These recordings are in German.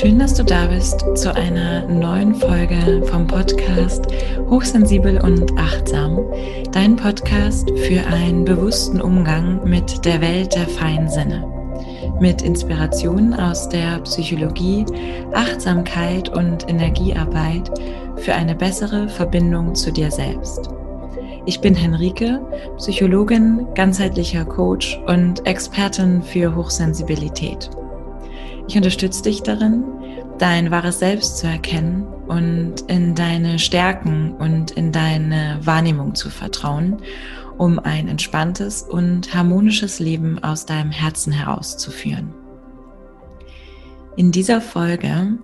Schön, dass du da bist zu einer neuen Folge vom Podcast Hochsensibel und Achtsam. Dein Podcast für einen bewussten Umgang mit der Welt der feinen Sinne. Mit Inspirationen aus der Psychologie, Achtsamkeit und Energiearbeit für eine bessere Verbindung zu dir selbst. Ich bin Henrike, Psychologin, ganzheitlicher Coach und Expertin für Hochsensibilität. Ich unterstütze dich darin, dein wahres Selbst zu erkennen und in deine Stärken und in deine Wahrnehmung zu vertrauen, um ein entspanntes und harmonisches Leben aus deinem Herzen herauszuführen. In dieser Folge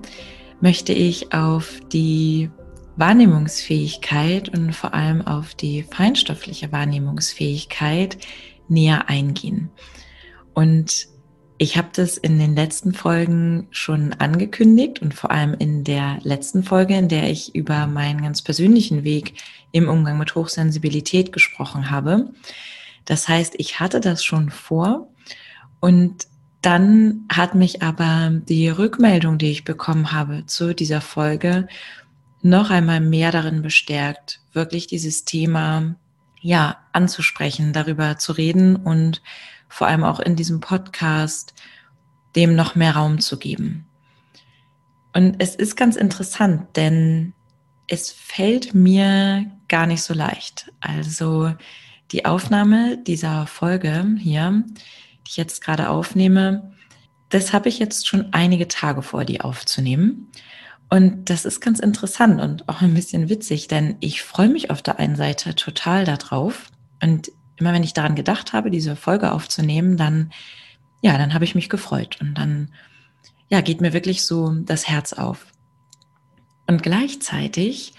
möchte ich auf die Wahrnehmungsfähigkeit und vor allem auf die feinstoffliche Wahrnehmungsfähigkeit näher eingehen. Und ich habe das in den letzten Folgen schon angekündigt und vor allem in der letzten Folge, in der ich über meinen ganz persönlichen Weg im Umgang mit Hochsensibilität gesprochen habe. Das heißt, ich hatte das schon vor und dann hat mich aber die Rückmeldung, die ich bekommen habe zu dieser Folge, noch einmal mehr darin bestärkt, wirklich dieses Thema ja anzusprechen, darüber zu reden und vor allem auch in diesem Podcast, dem noch mehr Raum zu geben. Und es ist ganz interessant, denn es fällt mir gar nicht so leicht. Also die Aufnahme dieser Folge hier, die ich jetzt gerade aufnehme, das habe ich jetzt schon einige Tage vor, die aufzunehmen. Und das ist ganz interessant und auch ein bisschen witzig, denn ich freue mich auf der einen Seite total darauf. Und immer wenn ich daran gedacht habe, diese Folge aufzunehmen, dann, ja, dann habe ich mich gefreut und dann, ja, geht mir wirklich so das Herz auf. Und gleichzeitig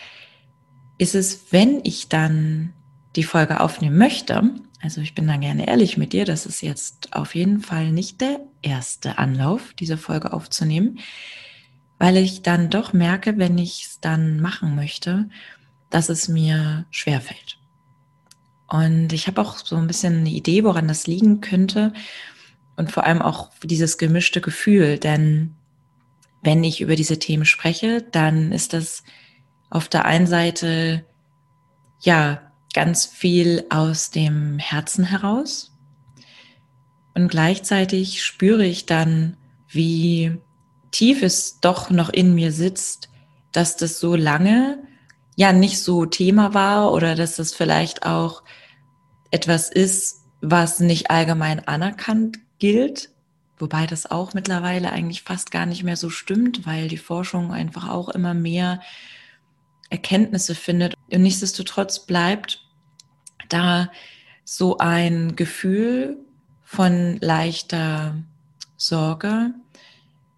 ist es, wenn ich dann die Folge aufnehmen möchte, also ich bin da gerne ehrlich mit dir, das ist jetzt auf jeden Fall nicht der erste Anlauf, diese Folge aufzunehmen, weil ich dann doch merke, wenn ich es dann machen möchte, dass es mir schwerfällt. Und ich habe auch so ein bisschen eine Idee, woran das liegen könnte. Und vor allem auch dieses gemischte Gefühl. Denn wenn ich über diese Themen spreche, dann ist das auf der einen Seite ja ganz viel aus dem Herzen heraus. Und gleichzeitig spüre ich dann, wie tief es doch noch in mir sitzt, dass das so lange ja nicht so Thema war oder dass das vielleicht auch etwas ist, was nicht allgemein anerkannt gilt, wobei das auch mittlerweile eigentlich fast gar nicht mehr so stimmt, weil die Forschung einfach auch immer mehr Erkenntnisse findet. Und nichtsdestotrotz bleibt da so ein Gefühl von leichter Sorge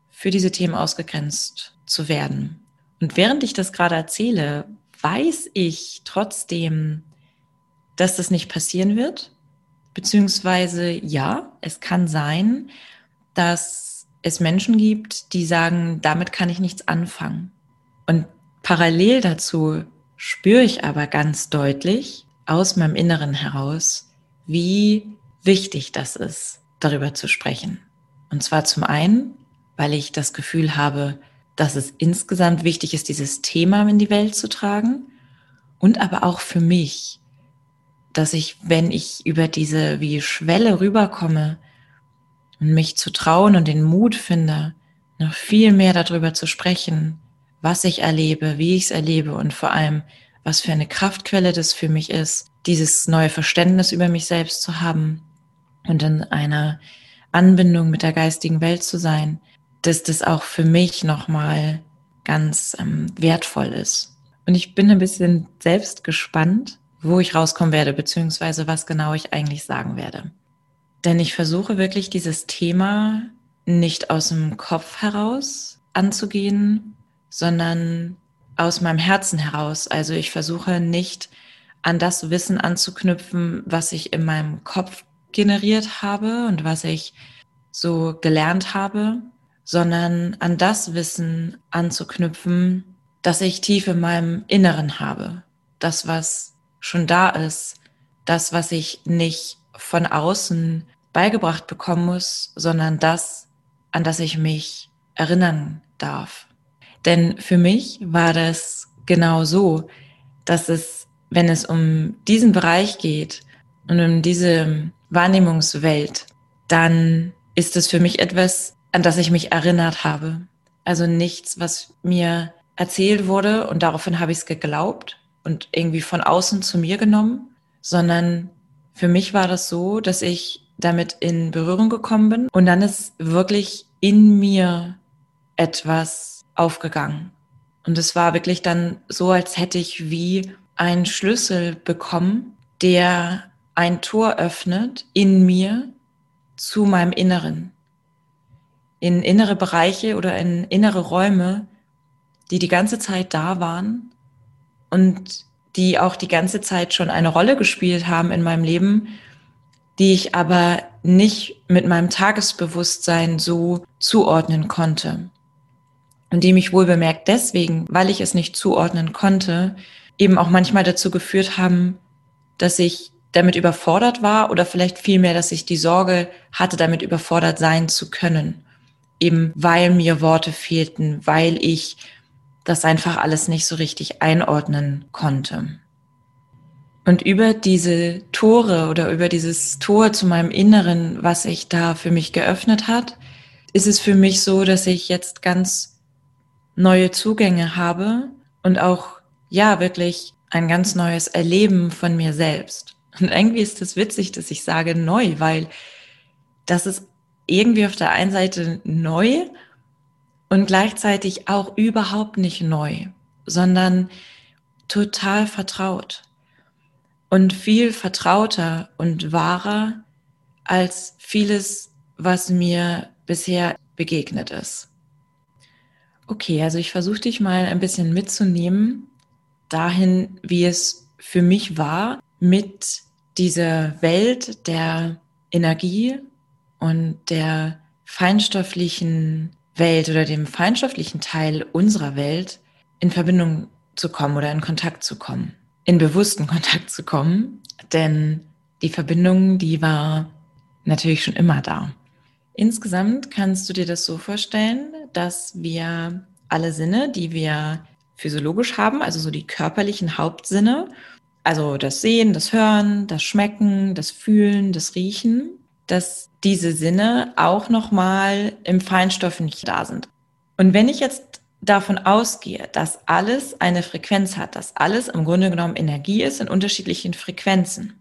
für diese Themen ausgegrenzt zu werden. Und während ich das gerade erzähle, weiß ich trotzdem, dass das nicht passieren wird. Beziehungsweise ja, es kann sein, dass es Menschen gibt, die sagen, damit kann ich nichts anfangen. Und parallel dazu spüre ich aber ganz deutlich aus meinem Inneren heraus, wie wichtig das ist, darüber zu sprechen. Und zwar zum einen, weil ich das Gefühl habe, dass es insgesamt wichtig ist, dieses Thema in die Welt zu tragen. Und aber auch für mich, dass ich, wenn ich über diese wie Schwelle rüberkomme und mich zu trauen und den Mut finde, noch viel mehr darüber zu sprechen, was ich erlebe, wie ich es erlebe und vor allem, was für eine Kraftquelle das für mich ist, dieses neue Verständnis über mich selbst zu haben und in einer Anbindung mit der geistigen Welt zu sein, dass das auch für mich nochmal ganz ähm, wertvoll ist. Und ich bin ein bisschen selbst gespannt, wo ich rauskommen werde, beziehungsweise was genau ich eigentlich sagen werde. Denn ich versuche wirklich dieses Thema nicht aus dem Kopf heraus anzugehen, sondern aus meinem Herzen heraus. Also ich versuche nicht an das Wissen anzuknüpfen, was ich in meinem Kopf generiert habe und was ich so gelernt habe, sondern an das Wissen anzuknüpfen, das ich tief in meinem Inneren habe. Das, was schon da ist, das, was ich nicht von außen beigebracht bekommen muss, sondern das, an das ich mich erinnern darf. Denn für mich war das genau so, dass es, wenn es um diesen Bereich geht und um diese Wahrnehmungswelt, dann ist es für mich etwas, an das ich mich erinnert habe. Also nichts, was mir erzählt wurde und daraufhin habe ich es geglaubt und irgendwie von außen zu mir genommen, sondern für mich war das so, dass ich damit in Berührung gekommen bin und dann ist wirklich in mir etwas aufgegangen. Und es war wirklich dann so, als hätte ich wie einen Schlüssel bekommen, der ein Tor öffnet in mir zu meinem Inneren. In innere Bereiche oder in innere Räume, die die ganze Zeit da waren und die auch die ganze Zeit schon eine Rolle gespielt haben in meinem Leben, die ich aber nicht mit meinem Tagesbewusstsein so zuordnen konnte. Und die mich wohl bemerkt deswegen, weil ich es nicht zuordnen konnte, eben auch manchmal dazu geführt haben, dass ich damit überfordert war oder vielleicht vielmehr, dass ich die Sorge hatte, damit überfordert sein zu können. Eben weil mir Worte fehlten, weil ich das einfach alles nicht so richtig einordnen konnte. Und über diese Tore oder über dieses Tor zu meinem Inneren, was sich da für mich geöffnet hat, ist es für mich so, dass ich jetzt ganz neue Zugänge habe und auch, ja, wirklich ein ganz neues Erleben von mir selbst. Und irgendwie ist es das witzig, dass ich sage neu, weil das ist irgendwie auf der einen Seite neu und gleichzeitig auch überhaupt nicht neu, sondern total vertraut und viel vertrauter und wahrer als vieles, was mir bisher begegnet ist. Okay, also ich versuche dich mal ein bisschen mitzunehmen dahin, wie es für mich war, mit dieser Welt der Energie und der feinstofflichen Welt oder dem feinstofflichen Teil unserer Welt in Verbindung zu kommen oder in Kontakt zu kommen, in bewussten Kontakt zu kommen, denn die Verbindung, die war natürlich schon immer da. Insgesamt kannst du dir das so vorstellen, dass wir alle Sinne, die wir physiologisch haben, also so die körperlichen Hauptsinne, also das Sehen, das Hören, das Schmecken, das Fühlen, das Riechen, dass diese Sinne auch nochmal im Feinstoff nicht da sind. Und wenn ich jetzt davon ausgehe, dass alles eine Frequenz hat, dass alles im Grunde genommen Energie ist in unterschiedlichen Frequenzen,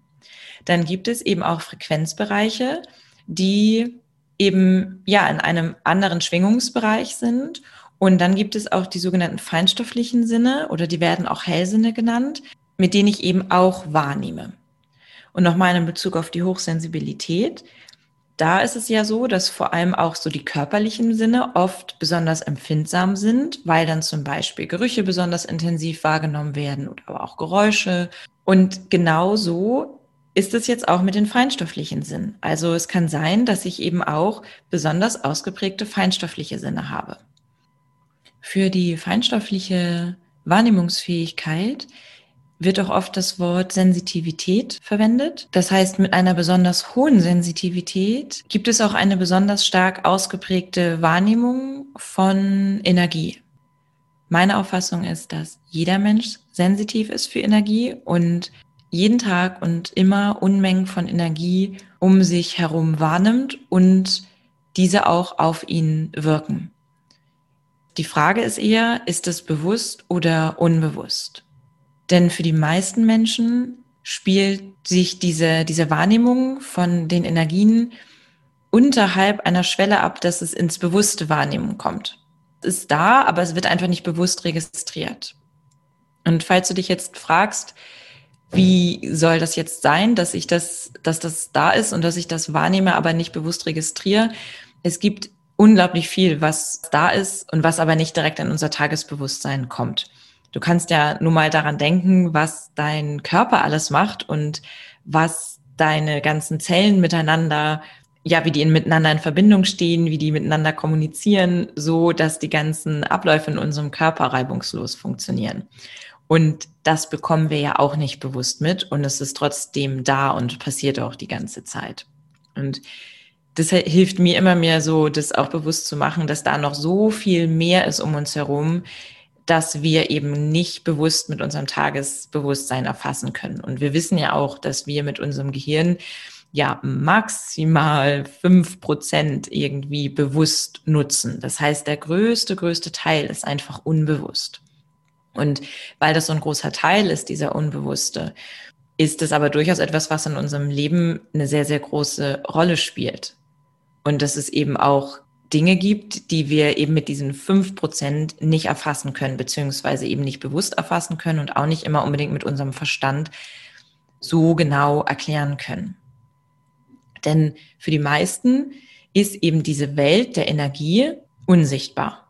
dann gibt es eben auch Frequenzbereiche, die eben ja in einem anderen Schwingungsbereich sind. Und dann gibt es auch die sogenannten feinstofflichen Sinne oder die werden auch Hellsinne genannt, mit denen ich eben auch wahrnehme. Und nochmal in Bezug auf die Hochsensibilität. Da ist es ja so, dass vor allem auch so die körperlichen Sinne oft besonders empfindsam sind, weil dann zum Beispiel Gerüche besonders intensiv wahrgenommen werden oder aber auch Geräusche. Und genau so ist es jetzt auch mit den feinstofflichen Sinnen. Also es kann sein, dass ich eben auch besonders ausgeprägte feinstoffliche Sinne habe. Für die feinstoffliche Wahrnehmungsfähigkeit wird auch oft das Wort Sensitivität verwendet. Das heißt, mit einer besonders hohen Sensitivität gibt es auch eine besonders stark ausgeprägte Wahrnehmung von Energie. Meine Auffassung ist, dass jeder Mensch sensitiv ist für Energie und jeden Tag und immer Unmengen von Energie um sich herum wahrnimmt und diese auch auf ihn wirken. Die Frage ist eher, ist es bewusst oder unbewusst? Denn für die meisten Menschen spielt sich diese, diese Wahrnehmung von den Energien unterhalb einer Schwelle ab, dass es ins bewusste Wahrnehmen kommt. Es ist da, aber es wird einfach nicht bewusst registriert. Und falls du dich jetzt fragst, wie soll das jetzt sein, dass ich das, dass das da ist und dass ich das wahrnehme, aber nicht bewusst registriere? Es gibt unglaublich viel, was da ist und was aber nicht direkt in unser Tagesbewusstsein kommt. Du kannst ja nur mal daran denken, was dein Körper alles macht und was deine ganzen Zellen miteinander, ja, wie die miteinander in Verbindung stehen, wie die miteinander kommunizieren, so dass die ganzen Abläufe in unserem Körper reibungslos funktionieren. Und das bekommen wir ja auch nicht bewusst mit und es ist trotzdem da und passiert auch die ganze Zeit. Und das hilft mir immer mehr so, das auch bewusst zu machen, dass da noch so viel mehr ist um uns herum, dass wir eben nicht bewusst mit unserem Tagesbewusstsein erfassen können. Und wir wissen ja auch, dass wir mit unserem Gehirn ja maximal fünf Prozent irgendwie bewusst nutzen. Das heißt, der größte, größte Teil ist einfach unbewusst. Und weil das so ein großer Teil ist, dieser Unbewusste, ist es aber durchaus etwas, was in unserem Leben eine sehr, sehr große Rolle spielt. Und dass es eben auch Dinge gibt, die wir eben mit diesen fünf Prozent nicht erfassen können, beziehungsweise eben nicht bewusst erfassen können und auch nicht immer unbedingt mit unserem Verstand so genau erklären können. Denn für die meisten ist eben diese Welt der Energie unsichtbar.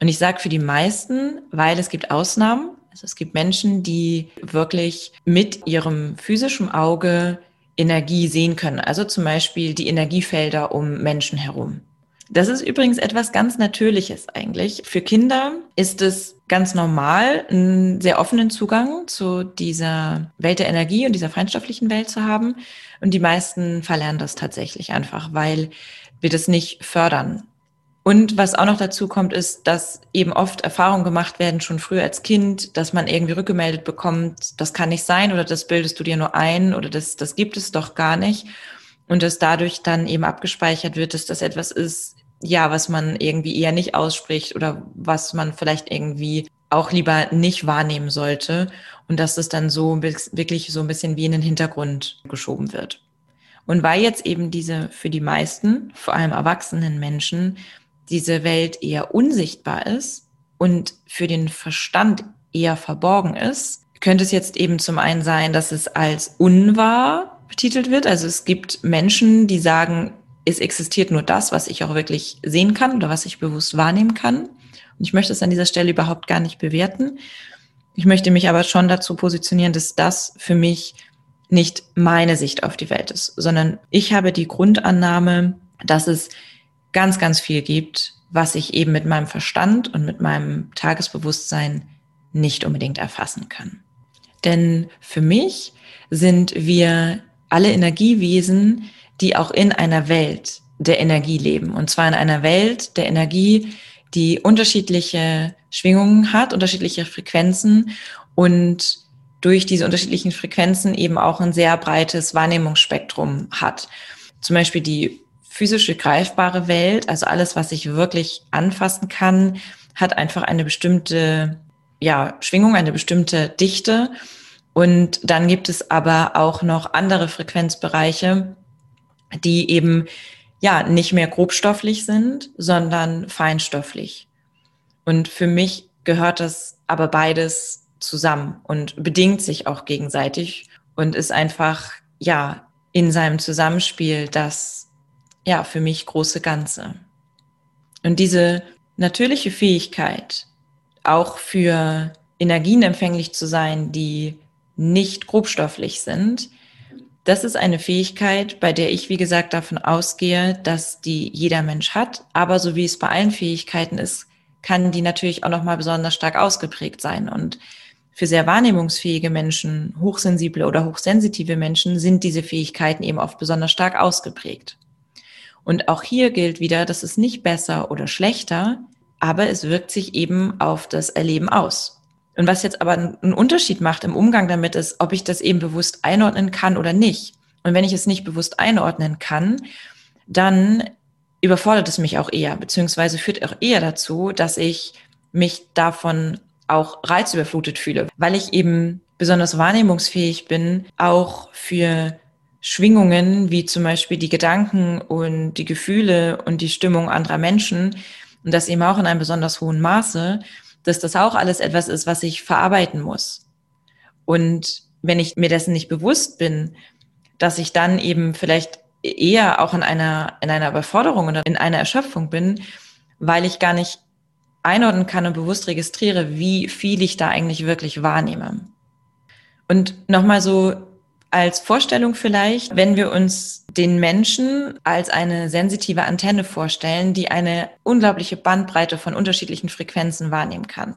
Und ich sage für die meisten, weil es gibt Ausnahmen. Also es gibt Menschen, die wirklich mit ihrem physischen Auge Energie sehen können. Also zum Beispiel die Energiefelder um Menschen herum. Das ist übrigens etwas ganz Natürliches eigentlich. Für Kinder ist es ganz normal, einen sehr offenen Zugang zu dieser Welt der Energie und dieser feinstofflichen Welt zu haben. Und die meisten verlernen das tatsächlich einfach, weil wir das nicht fördern. Und was auch noch dazu kommt, ist, dass eben oft Erfahrungen gemacht werden, schon früher als Kind, dass man irgendwie rückgemeldet bekommt, das kann nicht sein oder das bildest du dir nur ein oder das, das gibt es doch gar nicht. Und dass dadurch dann eben abgespeichert wird, dass das etwas ist, ja, was man irgendwie eher nicht ausspricht oder was man vielleicht irgendwie auch lieber nicht wahrnehmen sollte und dass es dann so wirklich so ein bisschen wie in den Hintergrund geschoben wird. Und weil jetzt eben diese für die meisten, vor allem erwachsenen Menschen, diese Welt eher unsichtbar ist und für den Verstand eher verborgen ist, könnte es jetzt eben zum einen sein, dass es als unwahr betitelt wird. Also es gibt Menschen, die sagen, es existiert nur das, was ich auch wirklich sehen kann oder was ich bewusst wahrnehmen kann. Und ich möchte es an dieser Stelle überhaupt gar nicht bewerten. Ich möchte mich aber schon dazu positionieren, dass das für mich nicht meine Sicht auf die Welt ist, sondern ich habe die Grundannahme, dass es ganz, ganz viel gibt, was ich eben mit meinem Verstand und mit meinem Tagesbewusstsein nicht unbedingt erfassen kann. Denn für mich sind wir alle Energiewesen, die auch in einer Welt der Energie leben. Und zwar in einer Welt der Energie, die unterschiedliche Schwingungen hat, unterschiedliche Frequenzen und durch diese unterschiedlichen Frequenzen eben auch ein sehr breites Wahrnehmungsspektrum hat. Zum Beispiel die physische, greifbare Welt, also alles, was ich wirklich anfassen kann, hat einfach eine bestimmte ja, Schwingung, eine bestimmte Dichte. Und dann gibt es aber auch noch andere Frequenzbereiche, die eben ja nicht mehr grobstofflich sind, sondern feinstofflich. Und für mich gehört das aber beides zusammen und bedingt sich auch gegenseitig und ist einfach ja in seinem Zusammenspiel das ja, für mich große Ganze. Und diese natürliche Fähigkeit, auch für Energien empfänglich zu sein, die nicht grobstofflich sind, das ist eine Fähigkeit, bei der ich, wie gesagt, davon ausgehe, dass die jeder Mensch hat. Aber so wie es bei allen Fähigkeiten ist, kann die natürlich auch nochmal besonders stark ausgeprägt sein. Und für sehr wahrnehmungsfähige Menschen, hochsensible oder hochsensitive Menschen sind diese Fähigkeiten eben oft besonders stark ausgeprägt. Und auch hier gilt wieder, das ist nicht besser oder schlechter, aber es wirkt sich eben auf das Erleben aus. Und was jetzt aber einen Unterschied macht im Umgang damit ist, ob ich das eben bewusst einordnen kann oder nicht. Und wenn ich es nicht bewusst einordnen kann, dann überfordert es mich auch eher, beziehungsweise führt auch eher dazu, dass ich mich davon auch reizüberflutet fühle, weil ich eben besonders wahrnehmungsfähig bin, auch für Schwingungen, wie zum Beispiel die Gedanken und die Gefühle und die Stimmung anderer Menschen und das eben auch in einem besonders hohen Maße, dass das auch alles etwas ist, was ich verarbeiten muss. Und wenn ich mir dessen nicht bewusst bin, dass ich dann eben vielleicht eher auch in einer, in einer Überforderung oder in einer Erschöpfung bin, weil ich gar nicht einordnen kann und bewusst registriere, wie viel ich da eigentlich wirklich wahrnehme. Und nochmal so als Vorstellung vielleicht, wenn wir uns den Menschen als eine sensitive Antenne vorstellen, die eine unglaubliche Bandbreite von unterschiedlichen Frequenzen wahrnehmen kann,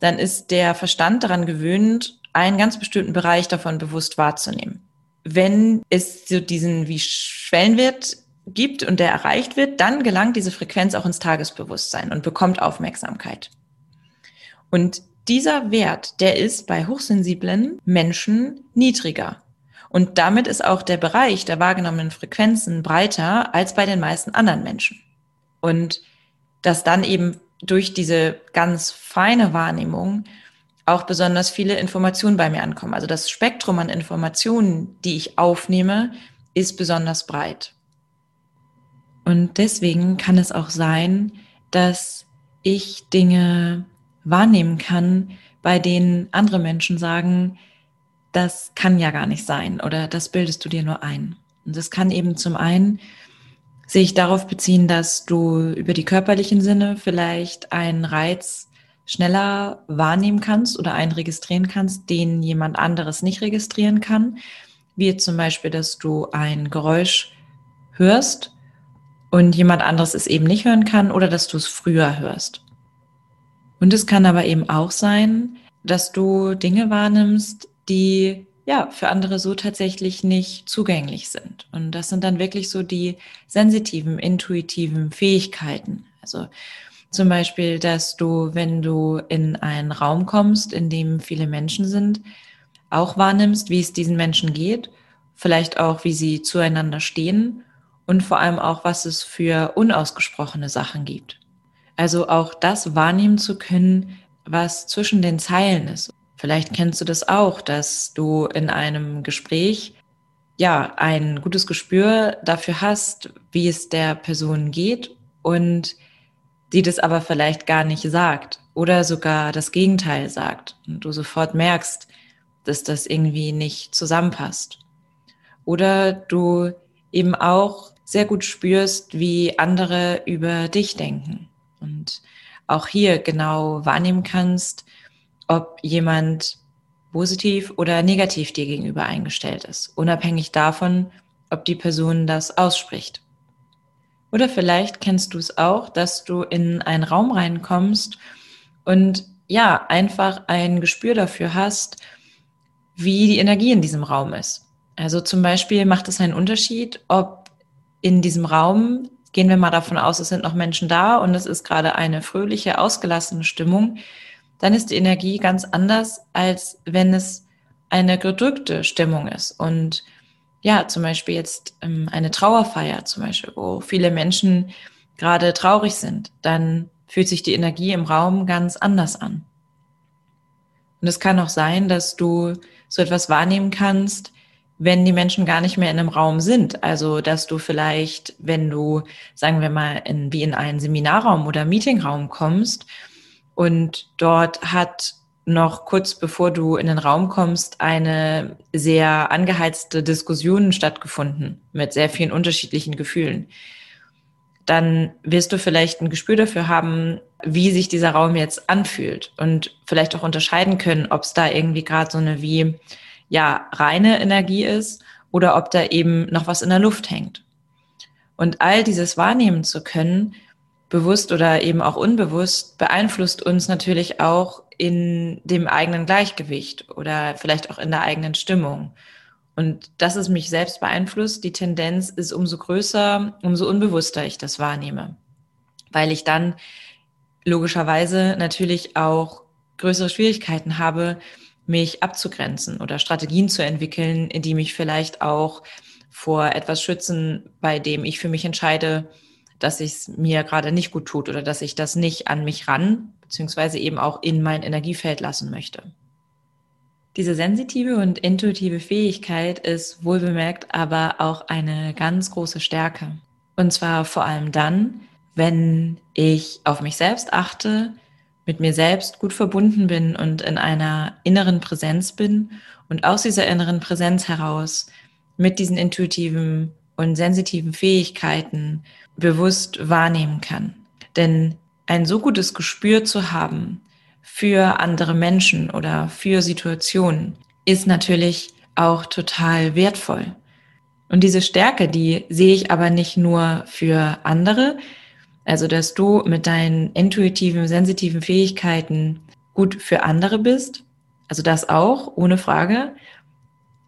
dann ist der Verstand daran gewöhnt, einen ganz bestimmten Bereich davon bewusst wahrzunehmen. Wenn es so diesen wie Schwellenwert gibt und der erreicht wird, dann gelangt diese Frequenz auch ins Tagesbewusstsein und bekommt Aufmerksamkeit. Und dieser Wert, der ist bei hochsensiblen Menschen niedriger. Und damit ist auch der Bereich der wahrgenommenen Frequenzen breiter als bei den meisten anderen Menschen. Und dass dann eben durch diese ganz feine Wahrnehmung auch besonders viele Informationen bei mir ankommen. Also das Spektrum an Informationen, die ich aufnehme, ist besonders breit. Und deswegen kann es auch sein, dass ich Dinge wahrnehmen kann, bei denen andere Menschen sagen, das kann ja gar nicht sein oder das bildest du dir nur ein. Und das kann eben zum einen sich darauf beziehen, dass du über die körperlichen Sinne vielleicht einen Reiz schneller wahrnehmen kannst oder einen registrieren kannst, den jemand anderes nicht registrieren kann. Wie zum Beispiel, dass du ein Geräusch hörst und jemand anderes es eben nicht hören kann oder dass du es früher hörst. Und es kann aber eben auch sein, dass du Dinge wahrnimmst, die ja für andere so tatsächlich nicht zugänglich sind. Und das sind dann wirklich so die sensitiven, intuitiven Fähigkeiten. Also zum Beispiel, dass du, wenn du in einen Raum kommst, in dem viele Menschen sind, auch wahrnimmst, wie es diesen Menschen geht, vielleicht auch, wie sie zueinander stehen und vor allem auch, was es für unausgesprochene Sachen gibt. Also auch das wahrnehmen zu können, was zwischen den Zeilen ist. Vielleicht kennst du das auch, dass du in einem Gespräch ja ein gutes Gespür dafür hast, wie es der Person geht und die das aber vielleicht gar nicht sagt oder sogar das Gegenteil sagt und du sofort merkst, dass das irgendwie nicht zusammenpasst. Oder du eben auch sehr gut spürst, wie andere über dich denken. Und auch hier genau wahrnehmen kannst, ob jemand positiv oder negativ dir gegenüber eingestellt ist, unabhängig davon, ob die Person das ausspricht. Oder vielleicht kennst du es auch, dass du in einen Raum reinkommst und ja, einfach ein Gespür dafür hast, wie die Energie in diesem Raum ist. Also zum Beispiel macht es einen Unterschied, ob in diesem Raum, gehen wir mal davon aus, es sind noch Menschen da und es ist gerade eine fröhliche, ausgelassene Stimmung, dann ist die Energie ganz anders, als wenn es eine gedrückte Stimmung ist. Und ja, zum Beispiel jetzt ähm, eine Trauerfeier, zum Beispiel, wo viele Menschen gerade traurig sind, dann fühlt sich die Energie im Raum ganz anders an. Und es kann auch sein, dass du so etwas wahrnehmen kannst, wenn die Menschen gar nicht mehr in einem Raum sind. Also, dass du vielleicht, wenn du, sagen wir mal, in, wie in einen Seminarraum oder Meetingraum kommst und dort hat noch kurz bevor du in den Raum kommst, eine sehr angeheizte Diskussion stattgefunden mit sehr vielen unterschiedlichen Gefühlen. Dann wirst du vielleicht ein Gespür dafür haben, wie sich dieser Raum jetzt anfühlt und vielleicht auch unterscheiden können, ob es da irgendwie gerade so eine wie ja reine Energie ist oder ob da eben noch was in der Luft hängt. Und all dieses wahrnehmen zu können, bewusst oder eben auch unbewusst, beeinflusst uns natürlich auch in dem eigenen Gleichgewicht oder vielleicht auch in der eigenen Stimmung. Und dass es mich selbst beeinflusst, die Tendenz ist umso größer, umso unbewusster ich das wahrnehme. Weil ich dann logischerweise natürlich auch größere Schwierigkeiten habe, mich abzugrenzen oder Strategien zu entwickeln, die mich vielleicht auch vor etwas schützen, bei dem ich für mich entscheide, dass es mir gerade nicht gut tut oder dass ich das nicht an mich ran, beziehungsweise eben auch in mein Energiefeld lassen möchte. Diese sensitive und intuitive Fähigkeit ist wohlbemerkt aber auch eine ganz große Stärke. Und zwar vor allem dann, wenn ich auf mich selbst achte, mit mir selbst gut verbunden bin und in einer inneren Präsenz bin und aus dieser inneren Präsenz heraus mit diesen intuitiven und sensitiven Fähigkeiten bewusst wahrnehmen kann. Denn ein so gutes Gespür zu haben für andere Menschen oder für Situationen ist natürlich auch total wertvoll. Und diese Stärke, die sehe ich aber nicht nur für andere, also, dass du mit deinen intuitiven, sensitiven Fähigkeiten gut für andere bist. Also das auch, ohne Frage.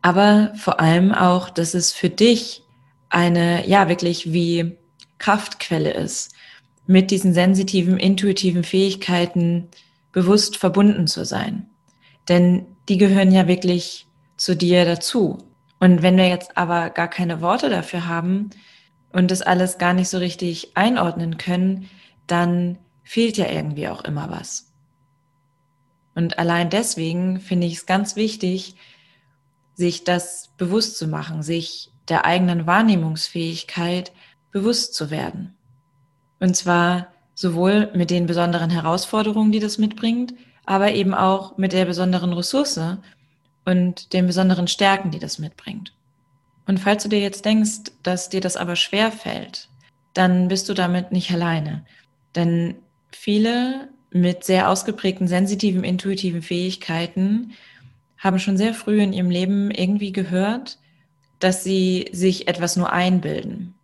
Aber vor allem auch, dass es für dich eine, ja, wirklich wie Kraftquelle ist, mit diesen sensitiven, intuitiven Fähigkeiten bewusst verbunden zu sein. Denn die gehören ja wirklich zu dir dazu. Und wenn wir jetzt aber gar keine Worte dafür haben und das alles gar nicht so richtig einordnen können, dann fehlt ja irgendwie auch immer was. Und allein deswegen finde ich es ganz wichtig, sich das bewusst zu machen, sich der eigenen Wahrnehmungsfähigkeit bewusst zu werden. Und zwar sowohl mit den besonderen Herausforderungen, die das mitbringt, aber eben auch mit der besonderen Ressource und den besonderen Stärken, die das mitbringt. Und falls du dir jetzt denkst, dass dir das aber schwer fällt, dann bist du damit nicht alleine. Denn viele mit sehr ausgeprägten sensitiven, intuitiven Fähigkeiten haben schon sehr früh in ihrem Leben irgendwie gehört, dass sie sich etwas nur einbilden.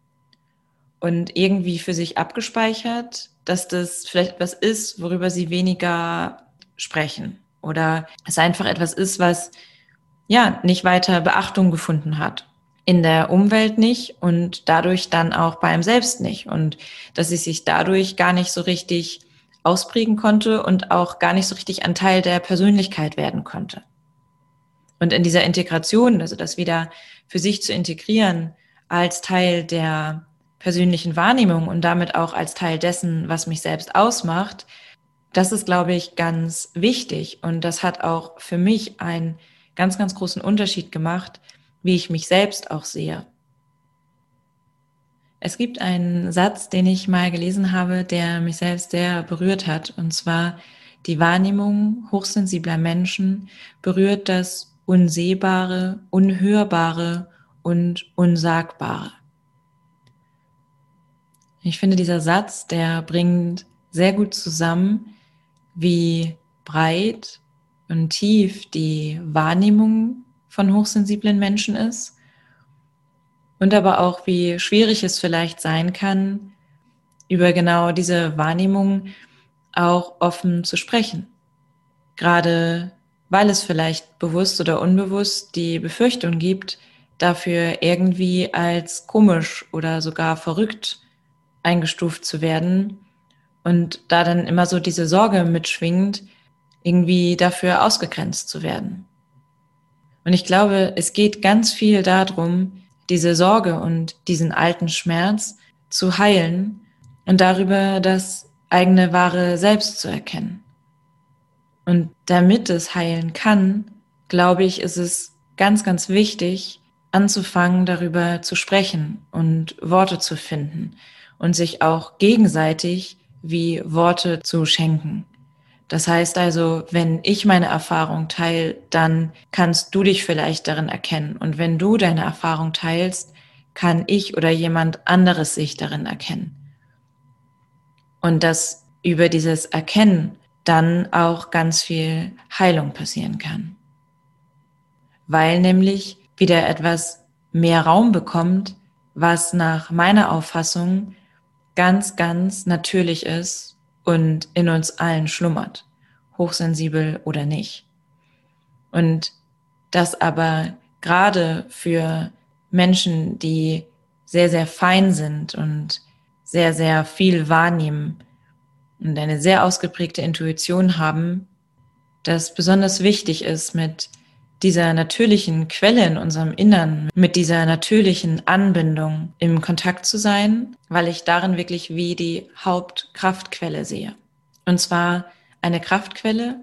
Und irgendwie für sich abgespeichert, dass das vielleicht etwas ist, worüber sie weniger sprechen. Oder es einfach etwas ist, was ja nicht weiter Beachtung gefunden hat in der Umwelt nicht und dadurch dann auch bei einem selbst nicht und dass sie sich dadurch gar nicht so richtig ausprägen konnte und auch gar nicht so richtig ein Teil der Persönlichkeit werden konnte. Und in dieser Integration, also das wieder für sich zu integrieren als Teil der persönlichen Wahrnehmung und damit auch als Teil dessen, was mich selbst ausmacht, das ist, glaube ich, ganz wichtig. Und das hat auch für mich einen ganz, ganz großen Unterschied gemacht, wie ich mich selbst auch sehe. Es gibt einen Satz, den ich mal gelesen habe, der mich selbst sehr berührt hat. Und zwar, die Wahrnehmung hochsensibler Menschen berührt das Unsehbare, Unhörbare und Unsagbare. Ich finde, dieser Satz, der bringt sehr gut zusammen, wie breit und tief die Wahrnehmung von hochsensiblen Menschen ist und aber auch, wie schwierig es vielleicht sein kann, über genau diese Wahrnehmung auch offen zu sprechen. Gerade weil es vielleicht bewusst oder unbewusst die Befürchtung gibt, dafür irgendwie als komisch oder sogar verrückt eingestuft zu werden und da dann immer so diese Sorge mitschwingt, irgendwie dafür ausgegrenzt zu werden. Und ich glaube, es geht ganz viel darum, diese Sorge und diesen alten Schmerz zu heilen und darüber das eigene wahre Selbst zu erkennen. Und damit es heilen kann, glaube ich, ist es ganz, ganz wichtig, anzufangen, darüber zu sprechen und Worte zu finden und sich auch gegenseitig wie Worte zu schenken. Das heißt also, wenn ich meine Erfahrung teile, dann kannst du dich vielleicht darin erkennen. Und wenn du deine Erfahrung teilst, kann ich oder jemand anderes sich darin erkennen. Und dass über dieses Erkennen dann auch ganz viel Heilung passieren kann. Weil nämlich wieder etwas mehr Raum bekommt, was nach meiner Auffassung ganz, ganz natürlich ist und in uns allen schlummert, hochsensibel oder nicht. Und das aber gerade für Menschen, die sehr, sehr fein sind und sehr, sehr viel wahrnehmen und eine sehr ausgeprägte Intuition haben, das besonders wichtig ist, mit dieser natürlichen Quelle in unserem Innern, mit dieser natürlichen Anbindung im Kontakt zu sein, weil ich darin wirklich wie die Hauptkraftquelle sehe. Und zwar eine Kraftquelle,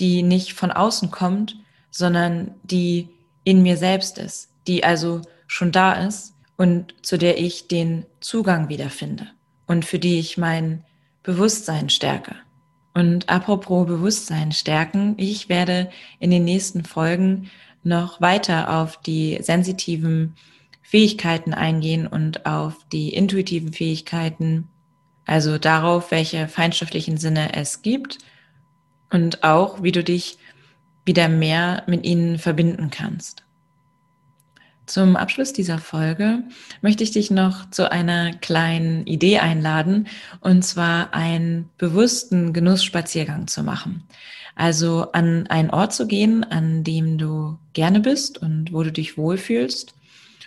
die nicht von außen kommt, sondern die in mir selbst ist, die also schon da ist und zu der ich den Zugang wiederfinde und für die ich mein Bewusstsein stärke. Und apropos Bewusstsein stärken, ich werde in den nächsten Folgen noch weiter auf die sensitiven Fähigkeiten eingehen und auf die intuitiven Fähigkeiten, also darauf, welche feinstofflichen Sinne es gibt und auch, wie du dich wieder mehr mit ihnen verbinden kannst. Zum Abschluss dieser Folge möchte ich dich noch zu einer kleinen Idee einladen, und zwar einen bewussten Genussspaziergang zu machen. Also an einen Ort zu gehen, an dem du gerne bist und wo du dich wohlfühlst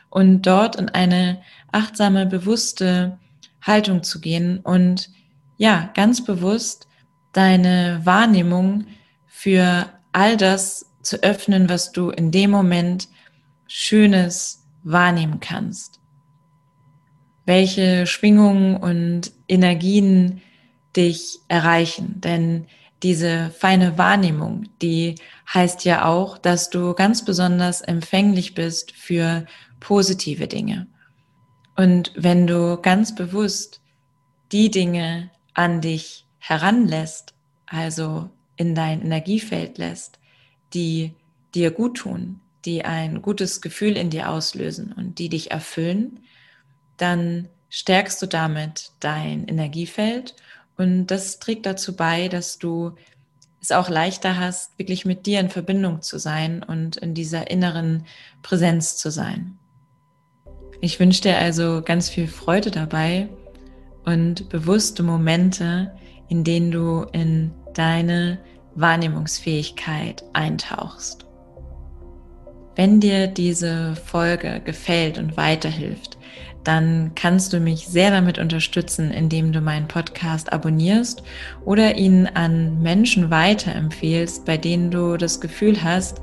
und dort in eine achtsame, bewusste Haltung zu gehen und ja, ganz bewusst deine Wahrnehmung für all das zu öffnen, was du in dem Moment Schönes wahrnehmen kannst. Welche Schwingungen und Energien dich erreichen. Denn diese feine Wahrnehmung, die heißt ja auch, dass du ganz besonders empfänglich bist für positive Dinge. Und wenn du ganz bewusst die Dinge an dich heranlässt, also in dein Energiefeld lässt, die dir gut tun, die ein gutes Gefühl in dir auslösen und die dich erfüllen, dann stärkst du damit dein Energiefeld und das trägt dazu bei, dass du es auch leichter hast, wirklich mit dir in Verbindung zu sein und in dieser inneren Präsenz zu sein. Ich wünsche dir also ganz viel Freude dabei und bewusste Momente, in denen du in deine Wahrnehmungsfähigkeit eintauchst. Wenn dir diese Folge gefällt und weiterhilft, dann kannst du mich sehr damit unterstützen, indem du meinen Podcast abonnierst oder ihn an Menschen weiterempfehlst, bei denen du das Gefühl hast,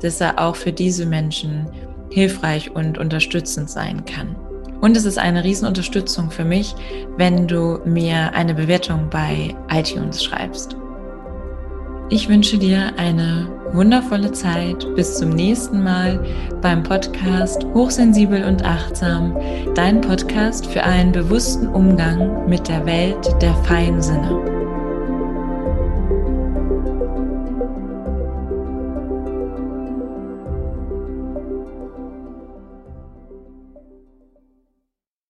dass er auch für diese Menschen hilfreich und unterstützend sein kann. Und es ist eine Riesenunterstützung für mich, wenn du mir eine Bewertung bei iTunes schreibst. Ich wünsche dir eine wundervolle Zeit. Bis zum nächsten Mal beim Podcast Hochsensibel und Achtsam, dein Podcast für einen bewussten Umgang mit der Welt der feinen Sinne.